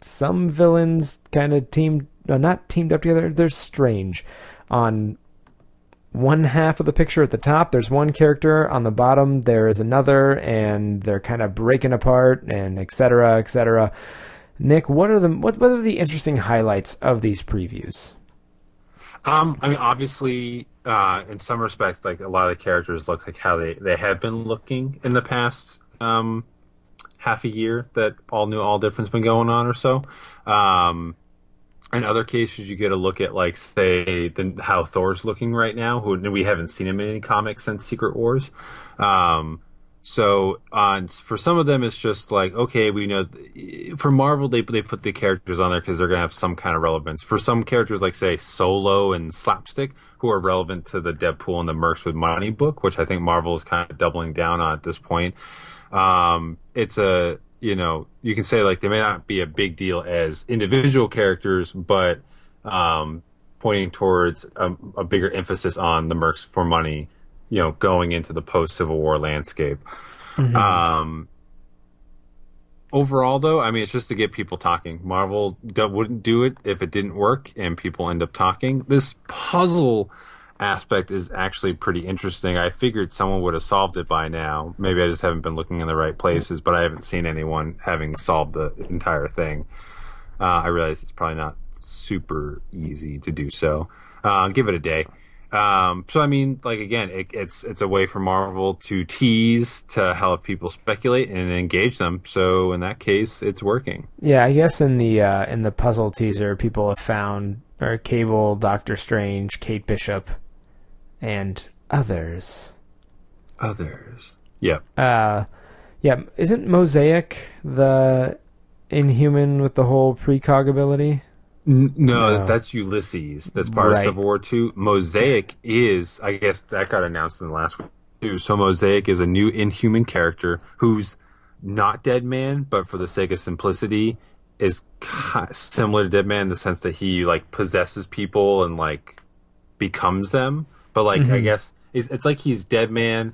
some villains kind of teamed, no, not teamed up together. They're strange. On one half of the picture at the top, there's one character. On the bottom, there is another, and they're kind of breaking apart, and et cetera, et cetera. Nick, what are the what, what are the interesting highlights of these previews? Um, I mean, obviously, uh, in some respects, like a lot of the characters look like how they, they have been looking in the past um, half a year that all new, all different's been going on or so. Um, in other cases, you get a look at like say the, how Thor's looking right now. Who we haven't seen him in any comics since Secret Wars. Um, so on for some of them, it's just like okay, we know. For Marvel, they they put the characters on there because they're gonna have some kind of relevance. For some characters, like say Solo and Slapstick, who are relevant to the Deadpool and the Mercs with Money book, which I think Marvel is kind of doubling down on at this point. Um, it's a you know you can say like they may not be a big deal as individual characters, but um, pointing towards a, a bigger emphasis on the Mercs for Money you know, going into the post Civil War landscape. Um, overall, though, I mean, it's just to get people talking. Marvel d- wouldn't do it if it didn't work, and people end up talking. This puzzle aspect is actually pretty interesting. I figured someone would have solved it by now. Maybe I just haven't been looking in the right places, but I haven't seen anyone having solved the entire thing. Uh, I realize it's probably not super easy to do so. Uh, give it a day. Um, so I mean, like again, it, it's it's a way for Marvel to tease to help people speculate and engage them. So in that case, it's working. Yeah, I guess in the uh, in the puzzle teaser, people have found or Cable, Doctor Strange, Kate Bishop, and others. Others, yeah, Uh, yeah, isn't Mosaic the Inhuman with the whole precog ability? N- no, No. that's Ulysses. That's part Right. of Civil War Two. Mosaic is, I guess, that got announced in the last week too. So Mosaic is a new Inhuman character who's not Dead Man, but for the sake of simplicity, is similar to Dead Man in the sense that he like possesses people and like becomes them. But like, I mm-hmm. guess it's, it's like he's Dead Man.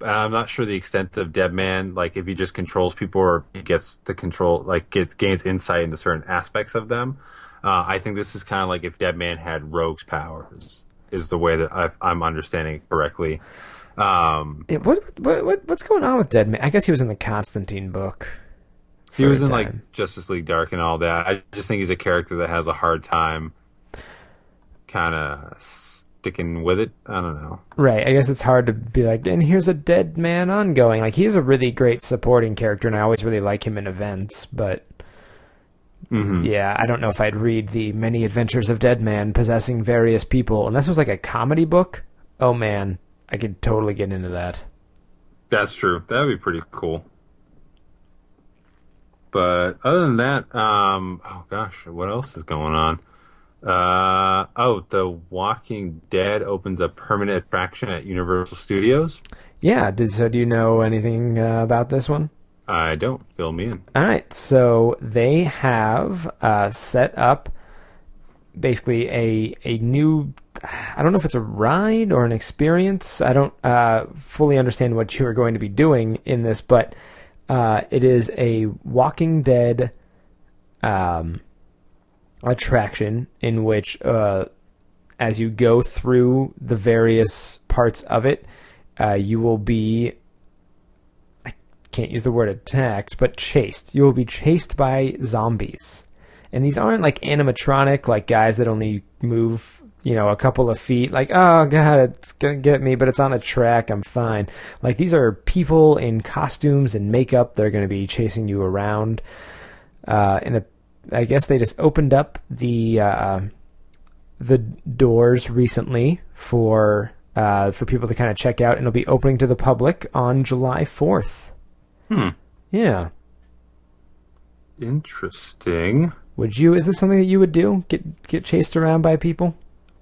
I'm not sure the extent of Dead Man, like if he just controls people or he gets to control, like gets gains insight into certain aspects of them. Uh, I think this is kind of like if Dead Man had Rogue's powers, is the way that I, I'm understanding it correctly. Um, Yeah, what, what what what's going on with Dead Man? I guess he was in the Constantine book. he was in like. Justice League Dark and all that. I just think he's a character that has a hard time kind of sticking with it. I don't know. Right. I guess it's hard to be like, and here's a dead man ongoing. Like he's a really great supporting character, and I always really like him in events. But Mm-hmm. yeah, I don't know if I'd read the Many Adventures of Dead Man possessing various people unless it was like a comedy book. Oh man, I could totally get into that. That's true. That'd be pretty cool. But other than that, um, oh gosh, what else is going on? Uh, oh, The Walking Dead opens a permanent attraction at Universal Studios. Yeah. Did so? Do you know anything uh, about this one? I don't. Fill me in. All right, so they have uh, set up basically a a new. I don't know if it's a ride or an experience. I don't uh, fully understand what you are going to be doing in this, but uh, it is a Walking Dead um, attraction in which, uh, as you go through the various parts of it, uh, you will be can't use the word attacked, but chased. You will be chased by zombies. And these aren't like animatronic, like guys that only move, you know, a couple of feet, like, oh god, it's gonna get me, but it's on a track, I'm fine. Like these are people in costumes and makeup that are gonna be chasing you around. Uh, and a, I guess they just opened up the uh, the doors recently for uh, for people to kind of check out, and it'll be opening to the public on July fourth. Hmm. Yeah. Interesting. Would you? Is this something that you would do? Get get chased around by people?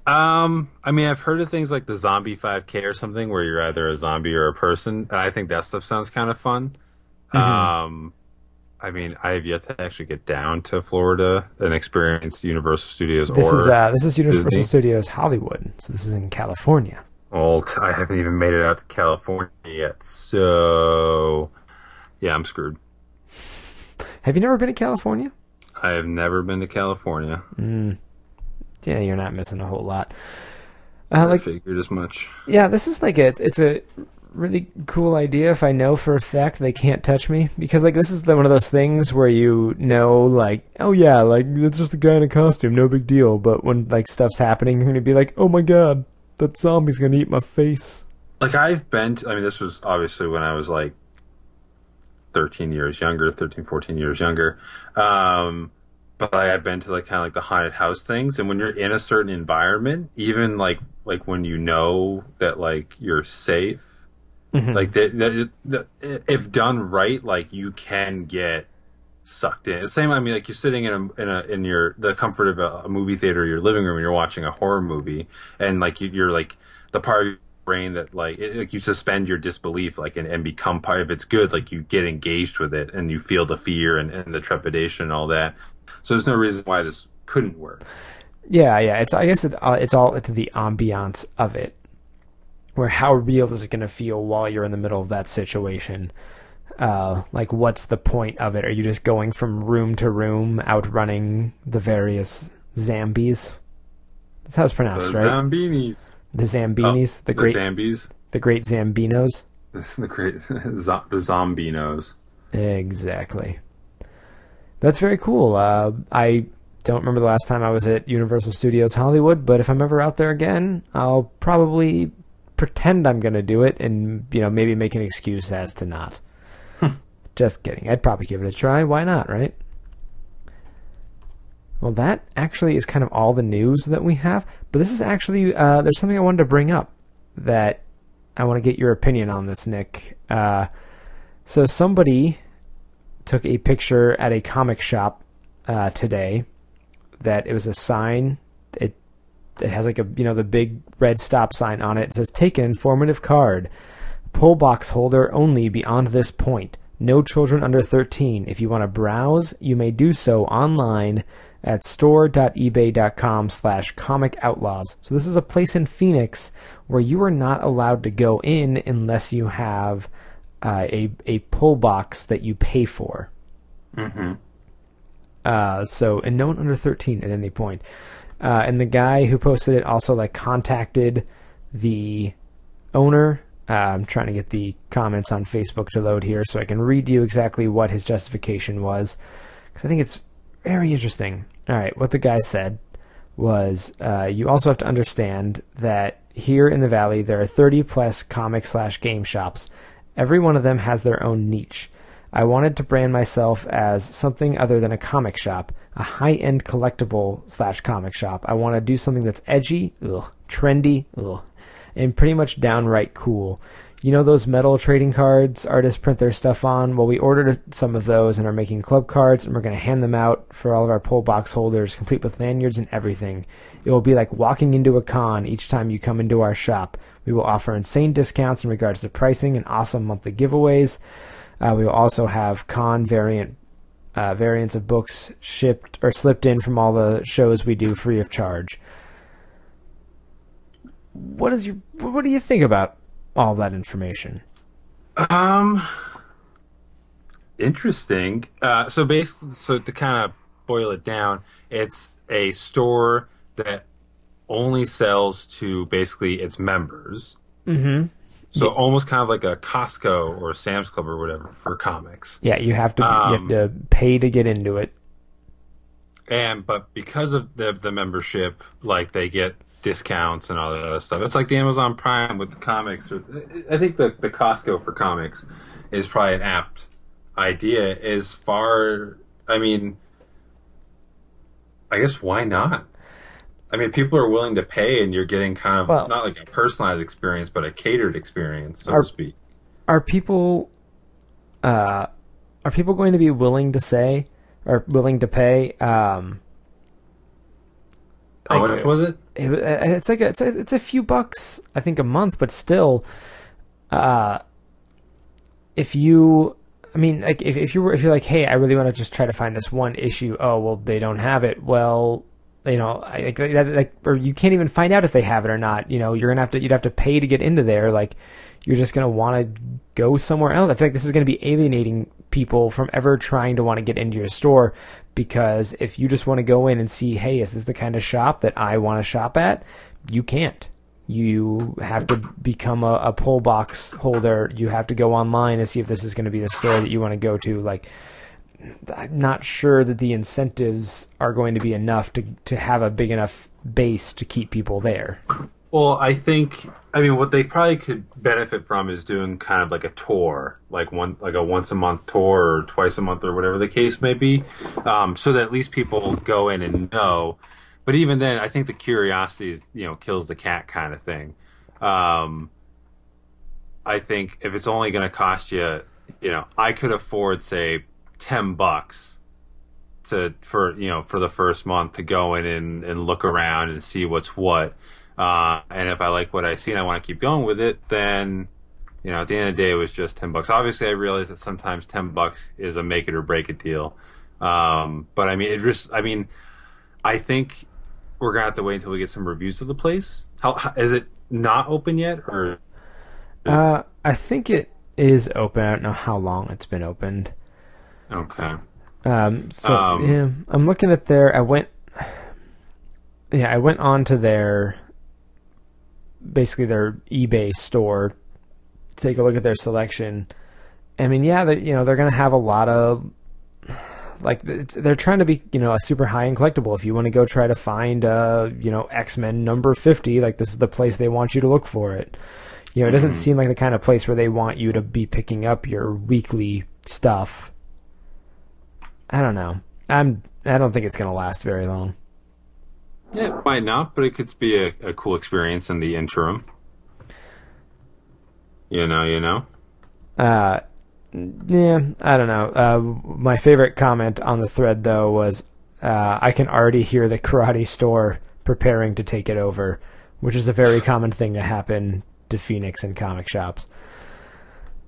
Um, I mean, I've heard of things like the Zombie 5K or something where you're either a zombie or a person, and I think that stuff sounds kind of fun. Mm-hmm. Um, I mean, I have yet to actually get down to Florida and experience Universal Studios This is uh, this is Universal Disney. Studios Hollywood, so this is in California. Well, I haven't even made it out to California yet, so yeah, I'm screwed. Have you never been to California? I have never been to California. Yeah, you're not missing a whole lot. Uh, I like, figured as much. yeah, this is like a it's a really cool idea. If I know for a fact they can't touch me, because like this is the, one of those things where you know, like, oh yeah, like it's just a guy in a costume, no big deal. But when like stuff's happening, you're gonna be like, oh my god, that zombie's gonna eat my face. Like I've been to, I mean this was obviously when I was like 13 years younger, 13 14 years younger. Um but like, I've been to like kind of like the haunted house things and when you're in a certain environment, even like like when you know that like you're safe, like that, that, if done right, like you can get sucked in. The same. I mean, like you're sitting in a in a in your the comfort of a, a movie theater, your living room, and you're watching a horror movie, and like you, you're like the part of brain that like it, like you suspend your disbelief, like and, and become part. If it's good, like you get engaged with it, and you feel the fear and, and the trepidation and all that. So there's no reason why this couldn't work. Yeah, yeah. It's I guess it, uh, it's all into the ambiance of it, where how real is it going to feel while you're in the middle of that situation? Uh, like, what's the point of it? Are you just going from room to room, outrunning the various zombies? That's how it's The pronounced, right? Zambinis, the Zambinis, Oh, the great, Zambies, the great Zambinos. the great zo- the Zombinos. Exactly. That's very cool. Uh, I don't remember the last time I was at Universal Studios Hollywood, but if I'm ever out there again, I'll probably pretend I'm going to do it and, you know, maybe make an excuse as to not. Just kidding. I'd probably give it a try. Why not, right? Well, that actually is kind of all the news that we have. But this is actually, uh, there's something I wanted to bring up that I want to get your opinion on this, Nick. Uh, so somebody took a picture at a comic shop uh, today that it was a sign. It it has like a you know the big red stop sign on it. It says take an informative card. Pull box holder only beyond this point. No children under 13. If you want to browse, you may do so online at store.ebay.com slash comic outlaws. So this is a place in Phoenix where you are not allowed to go in unless you have uh, a a pull box that you pay for. Mm-hmm. Uh, so and no one under 13 at any point. Uh, and the guy who posted it also like contacted the owner. Uh, I'm trying to get the comments on Facebook to load here so I can read you exactly what his justification was because I think it's very interesting. All right, what the guy said was uh, you also have to understand that here in the valley there are 30 plus comic slash game shops. Every one of them has their own niche. I wanted to brand myself as something other than a comic shop, a high end collectible slash comic shop. I want to do something that's edgy, ugh, trendy, ugh, and pretty much downright cool. You know those metal trading cards artists print their stuff on? Well, we ordered some of those and are making club cards, and we're going to hand them out for all of our pull box holders, complete with lanyards and everything. It will be like walking into a con each time you come into our shop. We will offer insane discounts in regards to pricing and awesome monthly giveaways. Uh, we will also have con variant uh, variants of books shipped or slipped in from all the shows we do free of charge. What is your what do you think about all that information? Um, interesting. Uh, so basically, so to kind of boil it down, it's a store that only sells to basically its members. Mm-hmm. So almost kind of like a Costco or a Sam's Club or whatever for comics. Yeah, you have to you Um, have to pay to get into it. And but because of the the membership, like they get discounts and all that other stuff. It's like the Amazon Prime with comics. Or I think the the Costco for comics is probably an apt idea. As far, I mean, I guess why not? I mean, people are willing to pay, and you're getting kind of Well- not like a personalized experience, but a catered experience, so Are- to speak. Are people uh are people going to be willing to say or willing to pay. Um, How much was it? it, it's like a, it's a, it's a few bucks I think a month, but still, uh, if you, I mean, like if if you were if you're like, hey, I really want to just try to find this one issue. Oh well, they don't have it. Well, you know, I like like or you can't even find out if they have it or not. You know, you're gonna have to you'd have to pay to get into there. Like you're just gonna want to go somewhere else. I feel like this is gonna be alienating people from ever trying to want to get into your store because if you just want to go in and see, hey, is this the kind of shop that I want to shop at? You can't. You have to become a, a pull box holder. You have to go online and see if this is going to be the store that you want to go to. Like, I'm not sure that the incentives are going to be enough to to have a big enough base to keep people there. Well, I think I mean what they probably could benefit from is doing kind of like a tour, like one like a once a month tour or twice a month or whatever the case may be, um, so that at least people go in and know. But even then, I think the curiosity is you know kills the cat kind of thing. Um, I think if it's only going to cost you, you know, I could afford say ten bucks to for you know for the first month to go in and, and look around and see what's what. Uh, and if I like what I see and I want to keep going with it, then you know at the end of the day it was just ten bucks. Obviously, I realize that sometimes ten bucks is a make it or break it deal. Um, but I mean, it just I mean, I think we're gonna have to wait until we get some reviews of the place. How, how is it not open yet or? Uh, I think it is open. I don't know how long it's been opened. Okay. Um, so Um, yeah, I'm looking at their. I went. Yeah, I went on to their. Basically, their eBay store. to Take a look at their selection. I mean, yeah, they, you know they're gonna have a lot of. Like it's, they're trying to be, you know, a super high end collectible. If you want to go try to find, uh, you know, X Men number fifty, like this is the place they want you to look for it. You know, it doesn't seem like the kind of place where they want you to be picking up your weekly stuff. I don't know. I'm. I don't think it's gonna last very long. It might not, but it could be a, a cool experience in the interim. You know, you know. Uh, yeah, I don't know. Uh, my favorite comment on the thread though was, uh, I can already hear the karate store preparing to take it over, which is a very common thing to happen to Phoenix and comic shops.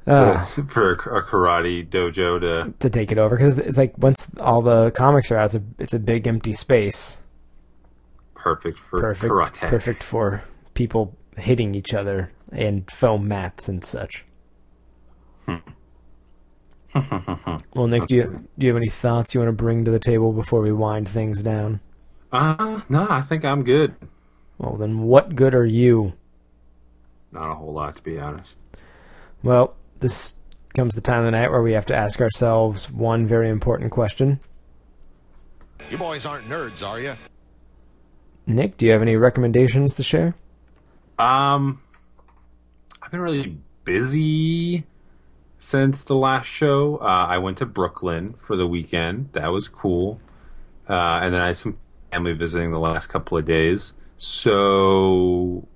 Uh, for a, a karate dojo to to take it over because it's like once all the comics are out, it's a it's a big empty space. Perfect for Perfect, karate. perfect for people hitting each other and foam mats and such. well, Nick, do you, do you have any thoughts you want to bring to the table before we wind things down? Uh, no, I think I'm good. Well, then, what good are you? Not a whole lot, to be honest. Well, this comes the time of the night where we have to ask ourselves one very important question. You boys aren't nerds, are you? Nick, do you have any recommendations to share? Um, I've been really busy since the last show. Uh, I went to Brooklyn for the weekend. That was cool. Uh, and then I had some family visiting the last couple of days. So,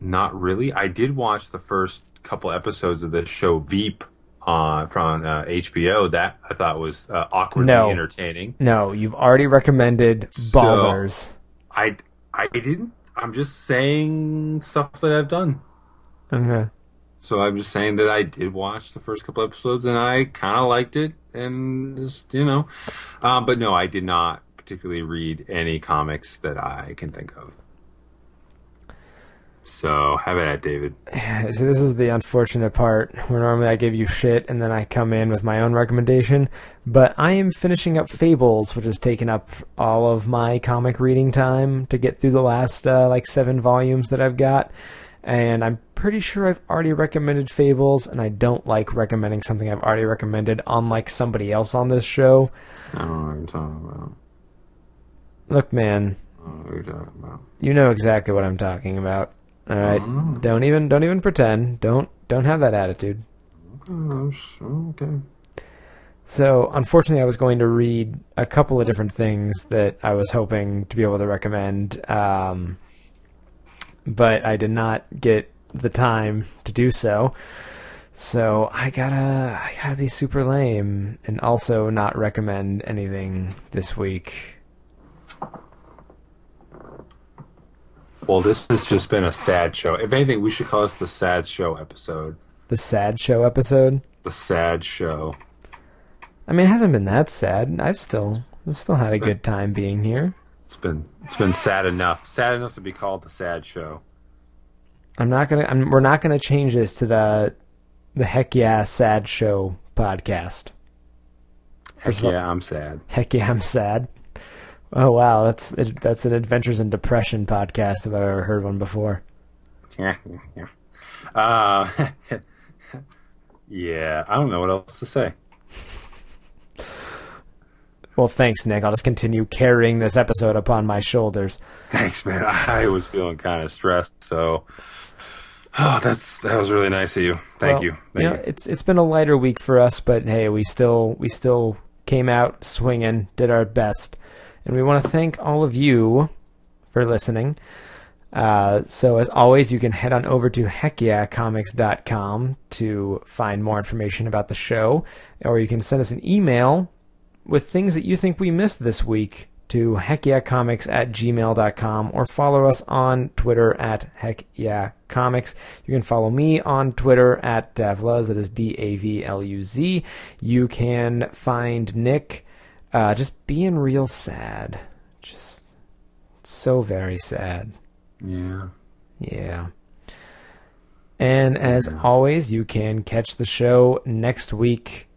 not really. I did watch the first couple episodes of the show Veep on from uh, HBO. That I thought was uh, awkwardly No. entertaining. No, you've already recommended So- Ballers. I I didn't. I'm just saying stuff that I've done. Okay. So I'm just saying that I did watch the first couple episodes and I kind of liked it, and just you know, um, but no, I did not particularly read any comics that I can think of. So have at it, David. So this is the unfortunate part where normally I give you shit and then I come in with my own recommendation. But I am finishing up Fables, which has taken up all of my comic reading time to get through the last uh, like seven volumes that I've got. And I'm pretty sure I've already recommended Fables, and I don't like recommending something I've already recommended, unlike somebody else on this show. I don't know what you're talking about. Look, man, I don't know what you're talking about. you know exactly what I'm talking about. All right, Mm. don't even don't even pretend. Don't don't have that attitude. Oh, okay. So, unfortunately, I was going to read a couple of different things that I was hoping to be able to recommend, um, but I did not get the time to do so. So I gotta I gotta be super lame and also not recommend anything this week. Well, this has just been a sad show. If anything, we should call this the sad show episode. The sad show episode. The sad show. I mean, it hasn't been that sad. I've still I've still had a good time being here. It's been it's been sad enough. Sad enough to be called the sad show. I'm not gonna. I'm, we're not gonna change this to the the heck yeah sad show podcast. Heck yeah, I'm sad. Heck yeah, I'm sad. Oh wow, that's that's an Adventures in Depression podcast if I've ever heard one before. Yeah, yeah. Uh, yeah, I don't know what else to say. Well, thanks, Nick. I'll just continue carrying this episode upon my shoulders. Thanks, man. I was feeling kind of stressed, so oh, that's that was really nice of you. Thank Well, you. Thank know, you. it's it's been a lighter week for us, but hey, we still we still came out swinging, did our best, and we want to thank all of you for listening. Uh, so as always, you can head on over to heckyeahcomics.com to find more information about the show, or you can send us an email with things that you think we missed this week to heckyeahcomics at gmail.com or follow us on Twitter at heckyeahcomics. You can follow me on Twitter at Davluz, that is D-A-V-L-U-Z. You can find Nick uh, just being real sad. Just so very sad. Yeah. Yeah. And as always, you can catch the show next week.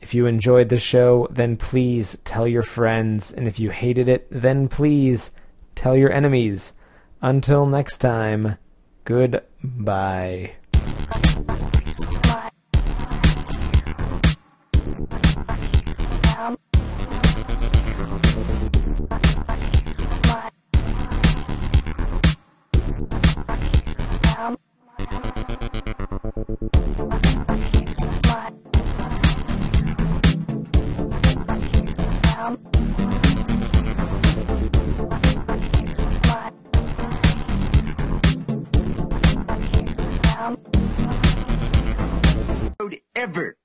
If you enjoyed the show, then please tell your friends. And if you hated it, then please tell your enemies. Until next time, goodbye. Ever